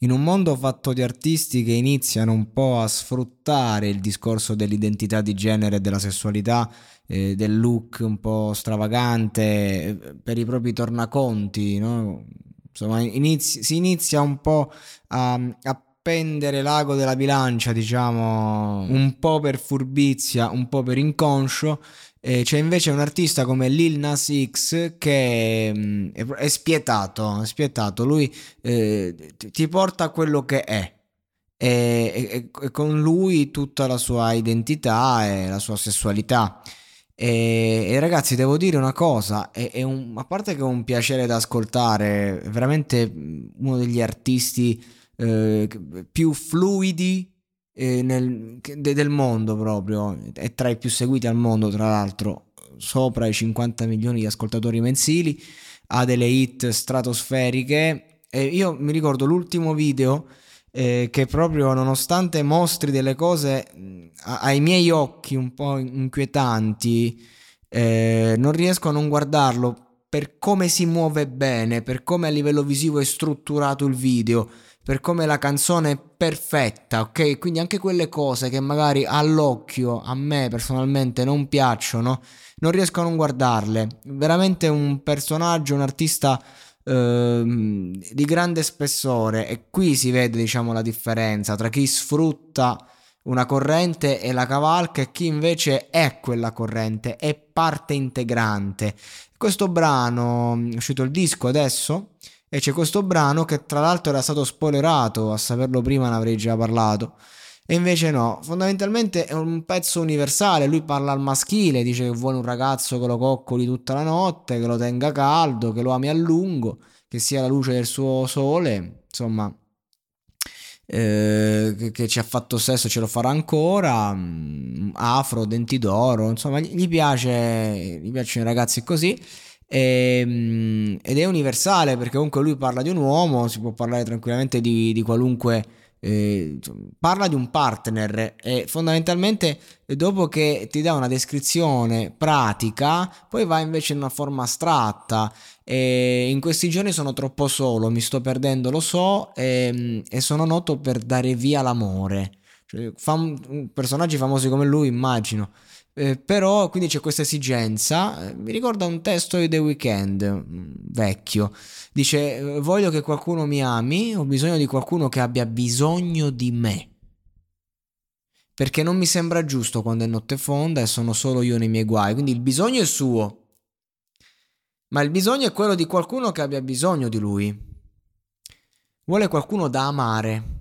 In un mondo fatto di artisti che iniziano un po' a sfruttare il discorso dell'identità di genere e della sessualità, eh, del look un po' stravagante eh, per i propri tornaconti, no? Insomma, inizi- si inizia un po' a, a pendere l'ago della bilancia, diciamo, un po' per furbizia, un po' per inconscio. Eh, c'è invece un artista come Lil Nas X che mh, è, è spietato, è spietato. Lui eh, ti porta a quello che è. E, e, e, con lui tutta la sua identità e la sua sessualità. E, e ragazzi, devo dire una cosa: è, è un, a parte che è un piacere da ascoltare, è veramente uno degli artisti eh, più fluidi eh, nel, de, del mondo, proprio. È tra i più seguiti al mondo, tra l'altro, sopra i 50 milioni di ascoltatori mensili. Ha delle hit stratosferiche. E io mi ricordo l'ultimo video eh, che proprio nonostante mostri delle cose a- ai miei occhi un po' inquietanti, eh, non riesco a non guardarlo per come si muove bene, per come a livello visivo è strutturato il video, per come la canzone è perfetta, ok? Quindi anche quelle cose che magari all'occhio a me personalmente non piacciono, non riesco a non guardarle. Veramente un personaggio, un artista Ehm, di grande spessore e qui si vede diciamo la differenza tra chi sfrutta una corrente e la cavalca e chi invece è quella corrente, è parte integrante. Questo brano è uscito il disco adesso e c'è questo brano che tra l'altro era stato spoilerato, a saperlo prima ne avrei già parlato. E invece no, fondamentalmente è un pezzo universale, lui parla al maschile, dice che vuole un ragazzo che lo coccoli tutta la notte, che lo tenga caldo, che lo ami a lungo, che sia la luce del suo sole, insomma, eh, che, ci ha fatto sesso, ce lo farà ancora, mm, afro, denti d'oro, insomma, gli piace, gli piacciono i ragazzi così. E, ehm, ed è universale perché comunque lui parla di un uomo, si può parlare tranquillamente di, di qualunque eh, parla di un partner e fondamentalmente dopo che ti dà una descrizione pratica poi va invece in una forma astratta. E in questi giorni sono troppo solo mi sto perdendo lo so e, e sono noto per dare via l'amore. Cioè, fam- personaggi famosi come lui immagino eh, però quindi c'è questa esigenza. Eh, mi ricorda un testo di The Weeknd mm, vecchio. Dice: eh, Voglio che qualcuno mi ami, ho bisogno di qualcuno che abbia bisogno di me. Perché non mi sembra giusto quando è notte fonda e sono solo io nei miei guai. Quindi il bisogno è suo. Ma il bisogno è quello di qualcuno che abbia bisogno di lui. Vuole qualcuno da amare.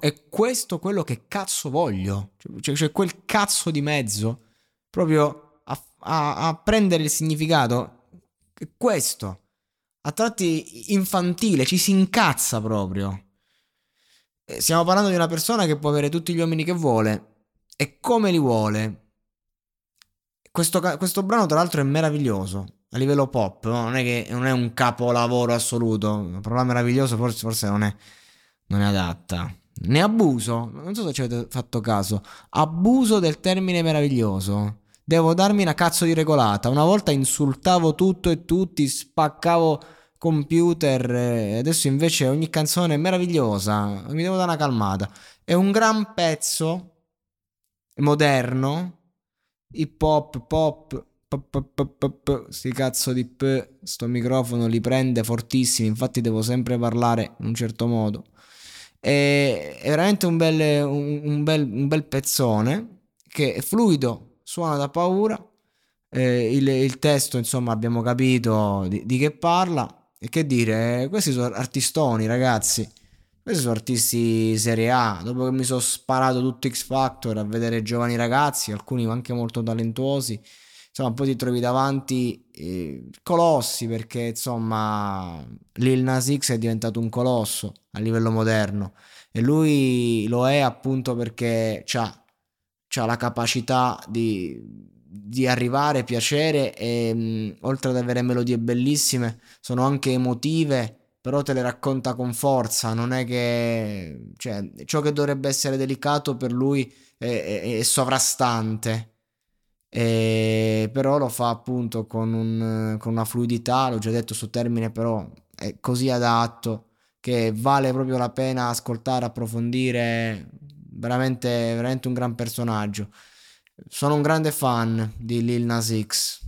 È, questo quello che cazzo voglio. Cioè, cioè quel cazzo di mezzo proprio a, a, a prendere il significato. Questo, a tratti infantile, ci si incazza proprio. Stiamo parlando di una persona che può avere tutti gli uomini che vuole e come li vuole. Questo, questo brano, tra l'altro, è meraviglioso a livello pop. No? Non è che non è un capolavoro assoluto. La parola meraviglioso forse, forse non, è, non è adatta. Ne abuso, non so se ci avete fatto caso, abuso del termine meraviglioso. Devo darmi una cazzo di regolata. Una volta insultavo tutto e tutti, spaccavo computer, e adesso invece ogni canzone è meravigliosa. Mi devo dare una calmata. È un gran pezzo moderno, hip hop, pop, sti cazzo di p, sto microfono li prende fortissimi, infatti devo sempre parlare in un certo modo. È, è veramente un bel, un, un, bel, un bel pezzone che è fluido, suona da paura. Eh, il, il, testo, insomma, abbiamo capito di, di che parla. E che dire, questi sono artistoni, ragazzi. Questi sono artisti serie A. Dopo che mi sono sparato tutto X Factor a vedere giovani ragazzi, alcuni anche molto talentuosi, insomma, poi ti trovi davanti eh, colossi perché insomma Lil Nas X è diventato un colosso a livello moderno. E lui lo è appunto perché ha la capacità di, di arrivare, piacere e mh, oltre ad avere melodie bellissime sono anche emotive però te le racconta con forza, non è che... Cioè, ciò che dovrebbe essere delicato per lui è, è, è sovrastante, e, però lo fa appunto con, un, con una fluidità, l'ho già detto sto termine, però è così adatto che vale proprio la pena ascoltare, approfondire, veramente, veramente un gran personaggio. Sono un grande fan di Lil Nas X.